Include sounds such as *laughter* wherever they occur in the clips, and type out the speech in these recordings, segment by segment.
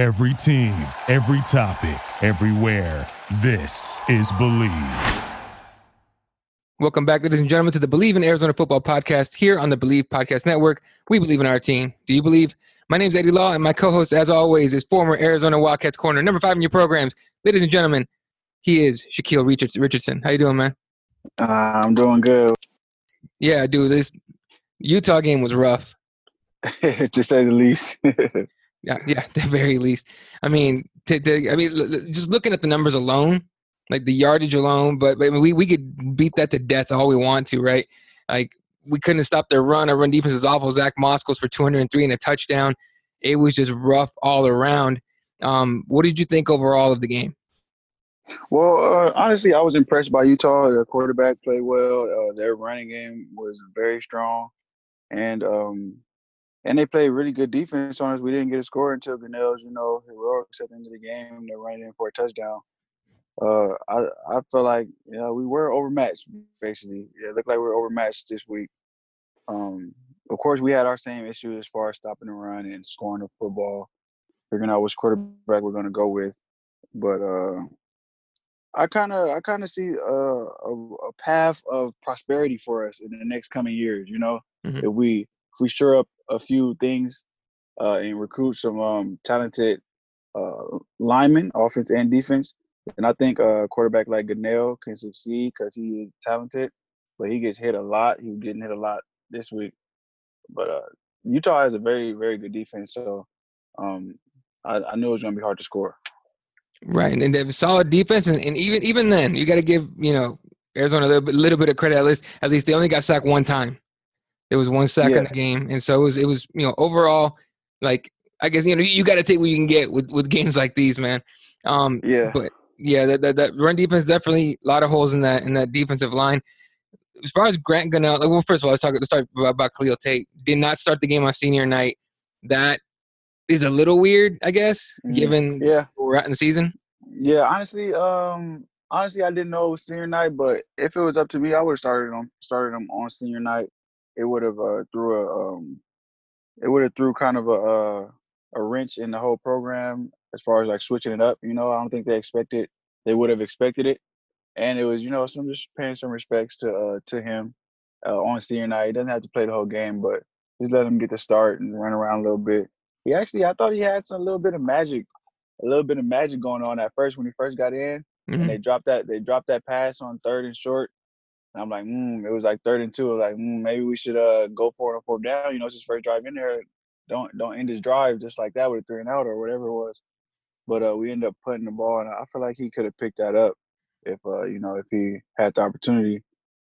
Every team, every topic, everywhere. This is Bleav. Welcome back, ladies and gentlemen, to the Bleav in Arizona Football Podcast here on the Bleav Podcast Network. We believe in our team. Do you believe? My name is Eddie Law, and my co-host, as always, is former Arizona Wildcats corner number five in your programs. Ladies and gentlemen, he is Shaquille Richardson. How you doing, man? Uh, I'm doing good. Yeah, dude, this Utah game was rough. *laughs* to say the least. *laughs* yeah, *laughs* yeah, the very least. I mean, to, to, I mean, just looking at the numbers alone, like the yardage alone, but, but I mean, we we could beat that to death all we want to, right? Like we couldn't stop their run. Our run defense is awful. Zach Moss goes for 203 and a touchdown. It was just rough all around. Um, what did you think overall of the game? Well, uh, honestly, I was impressed by Utah. Their quarterback played well. Uh, their running game was very strong, and um, and they played really good defense on us. We didn't get a score until Gunnell's, you know, heroics at the end of the game. They ran in for a touchdown. Uh, I I felt like you know we were overmatched. Basically, it looked like we were overmatched this week. Um, of course, we had our same issues as far as stopping the run and scoring the football, figuring out which quarterback we're going to go with. But uh, I kind of I kind of see a, a, a, path of prosperity for us in the next coming years. You know, mm-hmm. if we we sure up a few things uh, and recruit some um, talented uh, linemen, offense and defense, and I think a quarterback like Gunnell can succeed because he is talented, but he gets hit a lot. He was getting hit a lot this week. But uh, Utah has a very very good defense, so um, I, I knew it was going to be hard to score. Right, and, they have a solid defense, and, and even even then, you got to give you know Arizona a little bit, little bit of credit. At least, at least they only got sacked one time. There was one sack yeah. in the game, and so it was it was you know overall like I guess you know you got to take what you can get with with games like these, man. Um, yeah, but yeah, that, that that run defense definitely a lot of holes in that in that defensive line. As far as Grant Gunnell, like, well, first of all, let's talk. Let's start about, Khalil Tate. Did not start the game on senior night. That is a little weird, I guess, mm-hmm. given yeah we're at in the season. Yeah, honestly, um, honestly, I didn't know it was senior night, but if it was up to me, I would have started them started them on senior night. It would have uh, threw a um, it would have threw kind of a uh, a wrench in the whole program as far as like switching it up. You know, I don't think they expected they would have expected it, and it was you know some just paying some respects to uh, to him uh, on senior night. He doesn't have to play the whole game, but just let him get the start and run around a little bit. He actually, I thought he had some little bit of magic a little bit of magic going on at first when he first got in, mm-hmm. and they dropped that they dropped that pass on third and short. And I'm like, mm, it was like third and two. like, mm, maybe we should uh go for it on fourth down. You know, it's his first drive in there. Don't don't end his drive just like that with a three and out or whatever it was. But uh, we ended up putting the ball, and I feel like he could have picked that up if uh you know if he had the opportunity.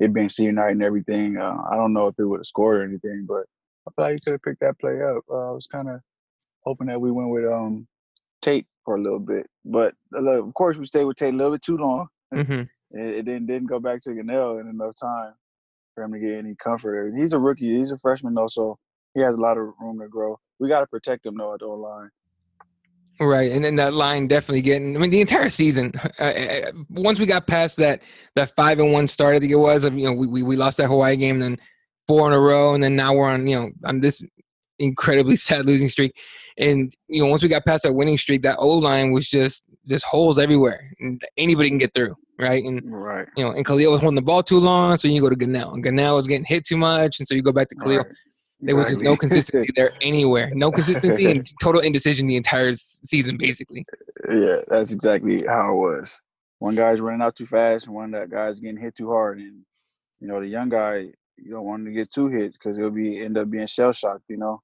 It being senior night and everything, uh, I don't know if it would have scored or anything, but I feel like he could have picked that play up. Uh, I was kind of hoping that we went with um Tate for a little bit, but uh, of course we stayed with Tate a little bit too long. Mm-hmm. It, it, didn't didn't go back to Gunnell in enough time for him to get any comfort. He's a rookie. He's a freshman though, so he has a lot of room to grow. We got to protect him though at the line. Right, and then that line definitely getting. I mean, the entire season. *laughs* Uh, uh, once we got past that that five and one start, I think it was. You know, we, we we lost that Hawaii game, then four in a row, and then now we're on. You know, on this incredibly *laughs* sad losing streak. And you know, once we got past that winning streak, that O line was just just holes everywhere, and anybody can get through, right? And right, you know, and Khalil was holding the ball too long, so you go to Gunnell, and Gunnell was getting hit too much, and so you go back to Khalil. Right. There exactly. was just no *laughs* consistency there anywhere. No consistency and *laughs* total indecision the entire season, basically. Yeah, that's exactly how it was. One guy's running out too fast, and one that guy's getting hit too hard, and you know the young guy you don't want him to get too hit because he'll be end up being shell shocked. You know.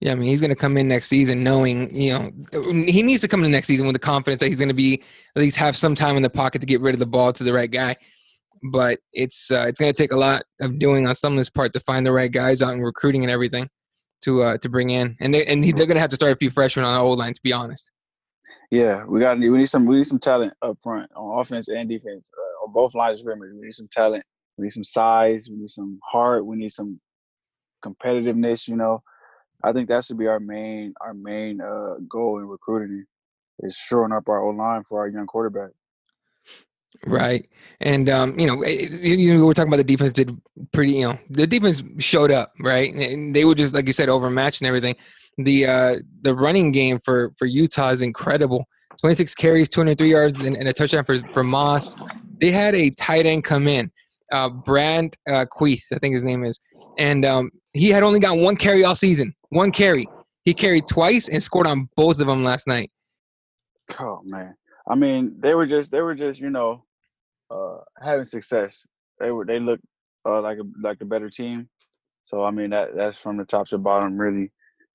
Yeah, I mean, he's going to come in next season knowing, you know, he needs to come in next season with the confidence that he's going to be at least have some time in the pocket to get rid of the ball to the right guy. But it's uh, it's going to take a lot of doing on this part to find the right guys out and recruiting and everything to uh, to bring in, and they and they're going to have to start a few freshmen on the old line. To be honest. Yeah, we got we need some we need some talent up front on offense and defense uh, on both lines of scrimmage. We need some talent. We need some size. We need some heart. We need some competitiveness. You know, I think that should be our main our main uh, goal in recruiting is shoring up our O line for our young quarterback. Right, and um, you know, eh, you, you we're talking about the defense did pretty. You know, the defense showed up, right? And they were just like you said, overmatched and everything. The uh, the running game for for Utah is incredible. 26 carries, 203 yards, and, and a touchdown for for Moss. They had a tight end come in, uh, Brant uh, Kuithe, I think his name is, and um, he had only got one carry all season. One carry. He carried twice and scored on both of them last night. Oh man, I mean, they were just they were just you know uh, having success. They were they looked uh, like a like a better team. So I mean that that's from the top to bottom. Really,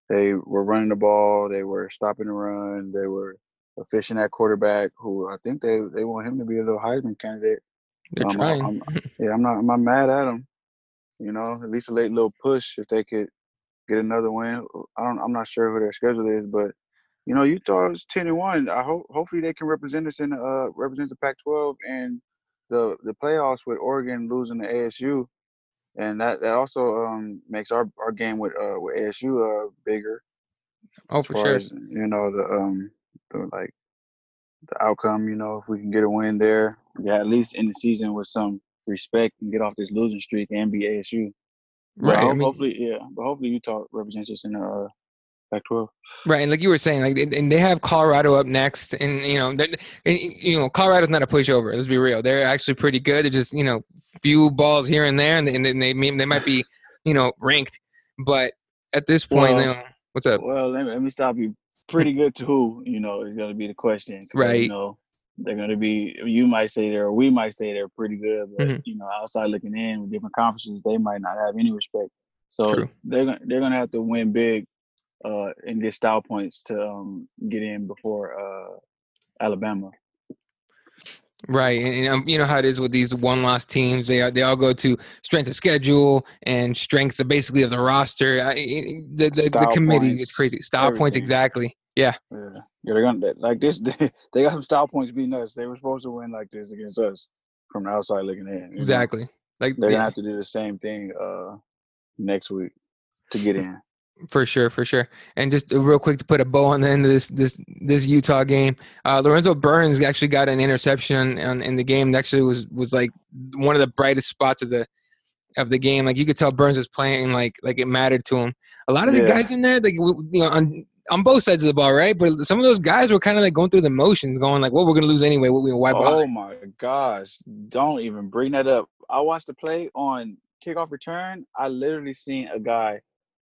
they were running the ball. They were stopping the run. They were efficient at quarterback. Who I think they they want him to be a little Heisman candidate. They're Um, trying. I'm, *laughs* yeah, I'm not I'm not mad at them. You know, at least a late little push if they could get another win. I don't. I'm not sure who their schedule is, but you know, Utah is ten and one. I hope hopefully they can represent us in uh represent the Pac-12 and the the playoffs with Oregon losing to ASU, and that that also um makes our our game with uh with ASU uh bigger. oh, for sure. as, you know the um the like the outcome. You know, if we can get a win there, yeah, at least in the season with some respect and get off this losing streak and be ASU. Right. I I mean, hopefully, yeah. But hopefully, Utah represents us in the uh, Pac-12. Right, and like you were saying, like and they have Colorado up next, and you know, you know, Colorado's not a pushover. Let's be real; they're actually pretty good. They're just you know, few balls here and there, and, and they they might be you know ranked, but at this point, Well- you know, what's up? Well, let me, let me stop you. Pretty good to who? You know, is going to be the question. Right. You know, they're going to be. You might say they're. We might say they're pretty good, but Mhm. you know, outside looking in with different conferences, they might not have any respect. So True. they're gonna they're gonna have to win big, uh, and get style points to um get in before uh Alabama. Right, and, and um, you know how it is with these one-loss teams. They are, they all go to strength of schedule and strength, of basically of the roster. I, the the, the committee points, it's crazy. Style points, exactly. Yeah, Yeah, yeah, they're gonna they- like this. *laughs* They, got some style points beating us. They were supposed to win like this against us from the outside looking in. you know? exactly. Like They're yeah. gonna have to do the same thing uh next week to get in. For sure, for sure. And just uh, real quick to put a bow on the end of this this this Utah game, uh, Lorenzo Burns actually got an interception on, in the game. That actually was was like one of the brightest spots of the of the game. Like you could tell Burns was playing like like it mattered to him. A lot of the Yeah. guys in there, like you know, on on both sides of the ball, right? But some of those guys were kind of like going through the motions, going like, "Well, we're gonna lose anyway. What we why bother?" Oh my gosh! Don't even bring that up. I watched the play on kickoff return. I literally seen a guy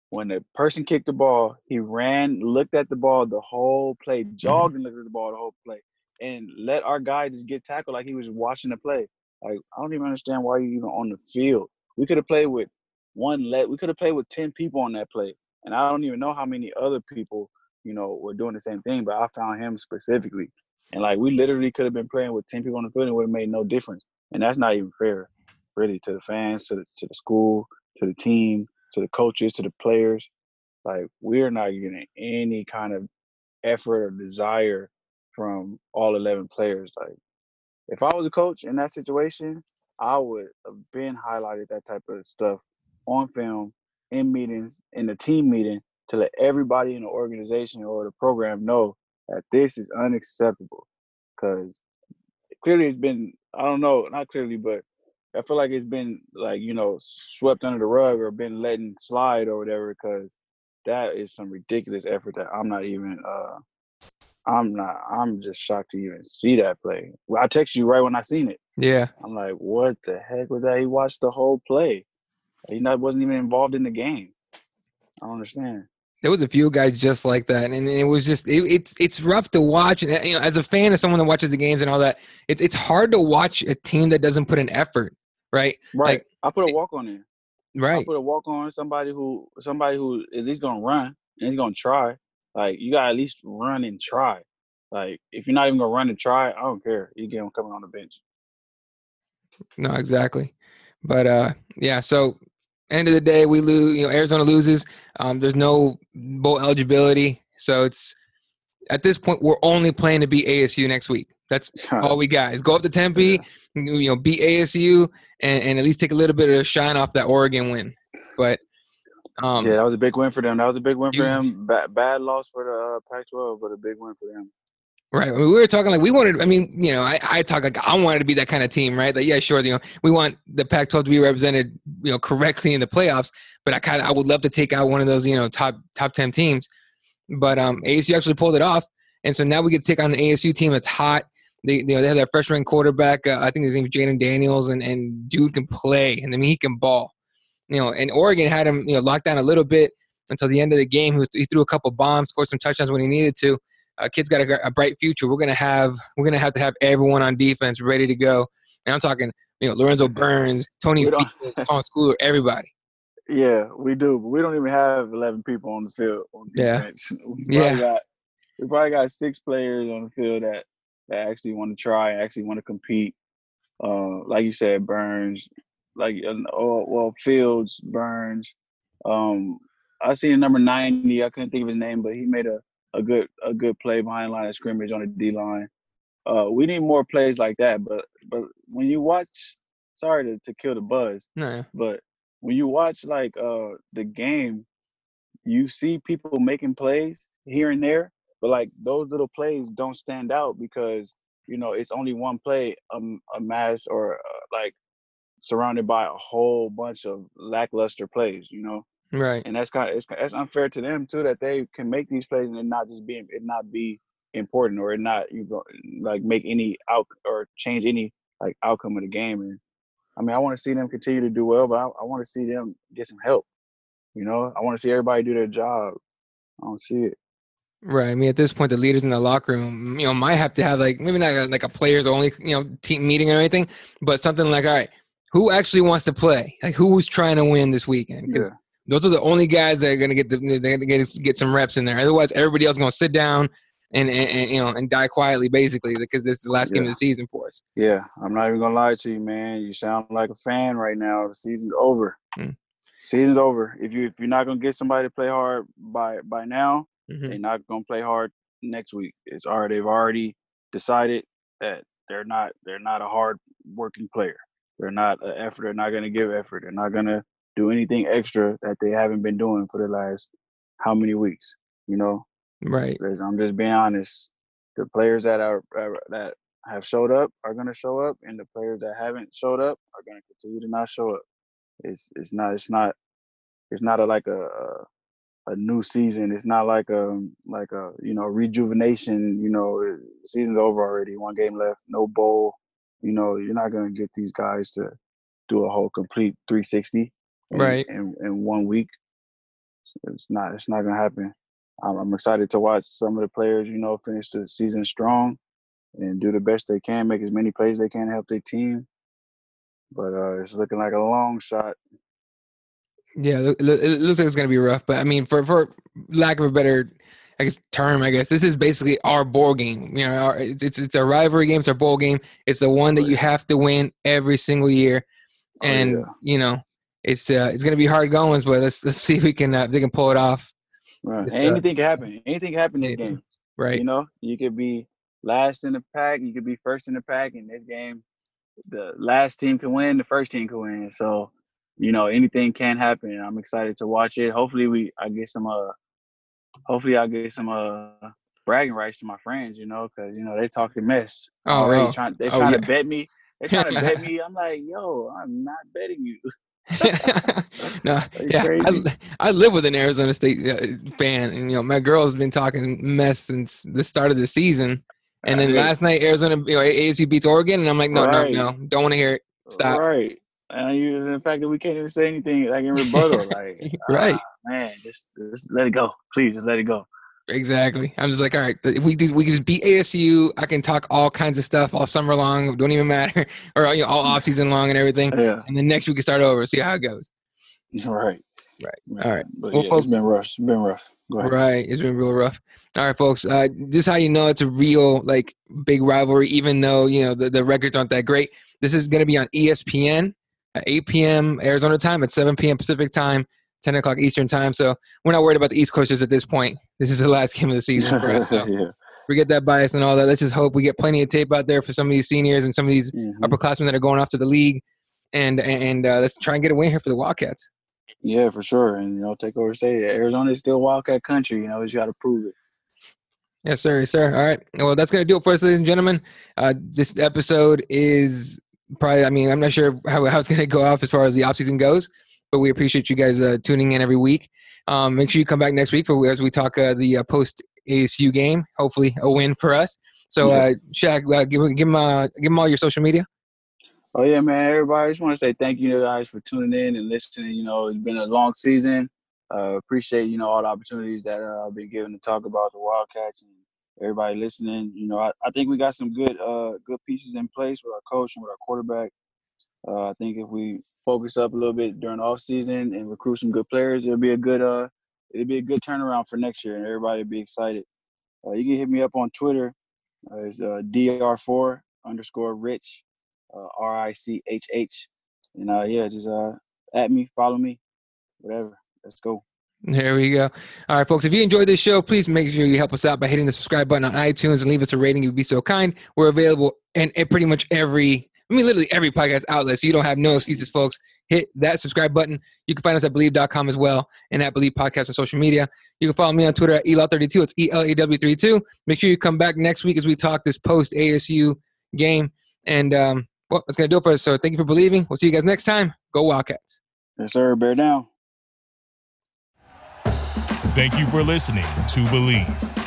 when the person kicked the ball, he ran, looked at the ball the whole play, mm-hmm. jogged and looked at the ball the whole play, and let our guy just get tackled like he was watching the play. Like I don't even understand why you even on the field. We could have played with one let. We could have played with ten people on that play, and I don't even know how many other people you know were doing the same thing. But I found him specifically. And like we literally could have been playing with ten people on the field and it would have made no difference. And that's not even fair, really, to the fans, to the to the school, to the team, to the coaches, to the players. Like we're not getting any kind of effort or desire from all eleven players. Like if I was a coach in that situation, I would have been highlighted that type of stuff on film, in meetings, in the team meeting, to let everybody in the organization or the program know that this is unacceptable. Because clearly it's been, I don't know, not clearly, but I feel like it's been like, you know, swept under the rug or been letting slide or whatever, because that is some ridiculous effort that I'm not even, uh, I'm not, I'm just shocked to even see that play. I text you right when I seen it. Yeah, I'm like, what the heck was that? He watched the whole play. He not wasn't even involved in the game. I don't understand. there was a few guys just like that, and it was just it, it's it's rough to watch. And you know, as a fan of someone that watches the games and all that, it's it's hard to watch a team that doesn't put an effort, right? Right. Like- I put a walk on there. Right. I put a walk on somebody who somebody who is at least gonna run and he's gonna try. Like you gotta at least run and try. Like if you're not even gonna run and try, I don't care. You get him coming on the bench. No, exactly. But uh, yeah. So end of the day, we lose. You know, Arizona loses. Um, there's no bowl eligibility, so it's at this point we're only playing to beat ASU next week. That's all we got is go up to Tempe, you know, beat ASU, and, and at least take a little bit of shine off that Oregon win. But um, yeah, that was a big win for them. That was a big win for huge. them. Bad, bad loss for the uh, Pac-12, but a big win for them. Right. I mean, we were talking like we wanted. I mean, you know, I, I talk like I wanted to be that kind of team, right? Like, yeah, sure. You know, we want the Pac-12 to be represented, you know, correctly in the playoffs. But I kind of I would love to take out one of those, you know, top top ten teams. But um, ASU actually pulled it off, and so now we get to take on an ASU team that's hot. They, you know, they have their freshman quarterback. Uh, I think his name is Jayden Daniels, and and dude can play, and I mean he can ball. You know, and Oregon had him, you know, locked down a little bit until the end of the game. He, was, he threw a couple bombs, scored some touchdowns when he needed to uh, kid's got a, a, bright future. We're gonna have we're gonna have to have everyone on defense ready to go. And I'm talking, you know, Lorenzo Burns, Tony Fields, Tom Schooler, everybody. Yeah, we do, but we don't even have 11 people on the field. On defense. *laughs* Yeah, yeah. Got, we probably got six players on the field that that actually want to try, actually want to compete. Uh, like you said, Burns, like uh, oh, well, Fields, Burns. Um, I seen a number 90. I couldn't think of his name, but he made a a good a good play behind line of scrimmage on the D line. Uh, we need more plays like that. But but when you watch, sorry to, to kill the buzz, no. but when you watch like uh the game, you see people making plays here and there, but like those little plays don't stand out because you know it's only one play um, a mass or uh, like surrounded by a whole bunch of lackluster plays. You know. Right. And that's kind of it's, it's unfair to them too that they can make these plays and it not just be it not be important or it not you go like make any out or change any like outcome of the game. And I mean, I want to see them continue to do well, but I, I want to see them get some help. You know, I want to see everybody do their job. I don't see it. Right. I mean, at this point, the leaders in the locker room, you know, might have to have like maybe not a, like a players only, you know, team meeting or anything, but something like, all right, who actually wants to play? Like, who's trying to win this weekend? Because yeah those are the only guys that are going to get the they're going to get some reps in there. Otherwise, everybody else is going to sit down and, and, and, you know and die quietly basically because this is the last yeah. game of the season for us. Yeah, I'm not even gonna lie to you, man. You sound like a fan right now. The season's over. Mm. Season's over. If you if you're not gonna get somebody to play hard by by now, mm-hmm. they're not gonna play hard next week. It's already they've already decided that they're not they're not a hard working player. They're not an effort. They're not gonna give effort. They're not gonna do anything extra that they haven't been doing for the last how many weeks, you know? Right. Because I'm just being honest. The players that are that have showed up are going to show up, and the players that haven't showed up are going to continue to not show up. It's it's not it's not it's not a, like a, a a new season. It's not like a um, like a you know rejuvenation. You know, season's over already. One game left, no bowl. You know, you're not gonna get these guys to do a whole complete 360 in, right in, in one week. It's not it's not gonna happen. I'm, I'm excited to watch some of the players, you know, finish the season strong and do the best they can, make as many plays they can to help their team. But uh, it's looking like a long shot. Yeah, it looks like it's going to be rough. But I mean, for for lack of a better, I guess term, I guess this is basically our bowl game. You know, our, it's, it's it's a rivalry game. It's our bowl game. It's the one that you have to win every single year, and oh, yeah. you know, it's uh, it's gonna be hard goings, but let's let's see if we can uh, they can pull it off. Right. anything can happen. Anything can happen in this game. Right. You know, you could be last in the pack, you could be first in the pack in this game. The last team can win, the first team can win. So, you know, anything can happen. I'm excited to watch it. Hopefully we I get some uh hopefully I get some uh bragging rights to my friends, you know, because you know they talk talking mess oh, already. Oh. Trying they oh, trying yeah. to bet me. They trying *laughs* to bet me. I'm like, yo, I'm not betting you. *laughs* no, yeah, I, I, live with an Arizona State uh, fan, and you know my girl's been talking mess since the start of the season. And then last night, Arizona, you know, ASU beats Oregon, and I'm like, no, right. no, no, don't want to hear it. Stop. Right. And you, the fact that we can't even say anything like in rebuttal, like, *laughs* right, uh, man, just, just let it go, please, just let it go. Exactly. I'm just like, all right, we we can just beat ASU. I can talk all kinds of stuff all summer long. Don't even matter, *laughs* or you know, all *laughs* off season long and everything. Yeah. And then next week we can start over. See how it goes. Right. Right. All right. But well, yeah, folks, it's been rough. It's been rough. Right. It's been real rough. All right, folks. Uh, this is how you know it's a real like big rivalry, even though you know the, the records aren't that great. This is going to be on ESPN at 8 p.m. Arizona time at 7 p.m. Pacific time. 10 o'clock Eastern time. So we're not worried about the East Coasters at this point. This is the last game of the season for us. *laughs* So yeah. forget that bias and all that. Let's just hope we get plenty of tape out there for some of these seniors and some of these mm-hmm. upperclassmen that are going off to the league. And and uh, let's try and get a win here for the Wildcats. Yeah, for sure. And you know, take over state. Arizona is still Wildcat country. You know, you got to prove it. Yes, sir. Yes, sir. All right. Well, that's going to do it for us, ladies and gentlemen. Uh, this episode is probably, I mean, I'm not sure how, how it's going to go off as far as the offseason goes, but we appreciate you guys uh, tuning in every week. Um, make sure you come back next week for as we talk uh, the uh, post ASU game. Hopefully, a win for us. So, uh, Shaq, uh, give give them uh, give them all your social media. Oh yeah, man! Everybody, I just want to say thank you guys for tuning in and listening. You know, it's been a long season. Uh, appreciate you know all the opportunities that uh, I've been given to talk about the Wildcats and everybody listening. You know, I, I think we got some good uh, good pieces in place with our coach and with our quarterback. Uh, I think if we focus up a little bit during off season and recruit some good players, it'll be a good uh it'll be a good turnaround for next year, and everybody will be excited. Uh, you can hit me up on Twitter. Uh, it's uh, dr4 underscore rich, uh, r i c h h, and uh, yeah, just uh at me, follow me, whatever. Let's go. There we go. All right, folks. If you enjoyed this show, please make sure you help us out by hitting the subscribe button on iTunes and leave us a rating. You'd be so kind. We're available in, in pretty much every, I mean, literally every podcast outlet. So you don't have no excuses, folks. Hit that subscribe button. You can find us at Bleav.com as well and at Bleav Podcast on social media. You can follow me on Twitter at ELAW32. It's E L A W 32. Make sure you come back next week as we talk this post ASU game. And, um, well, that's going to do it for us. So thank you for believing. We'll see you guys next time. Go Wildcats. Yes, sir. Bear down. Thank you for listening to Bleav.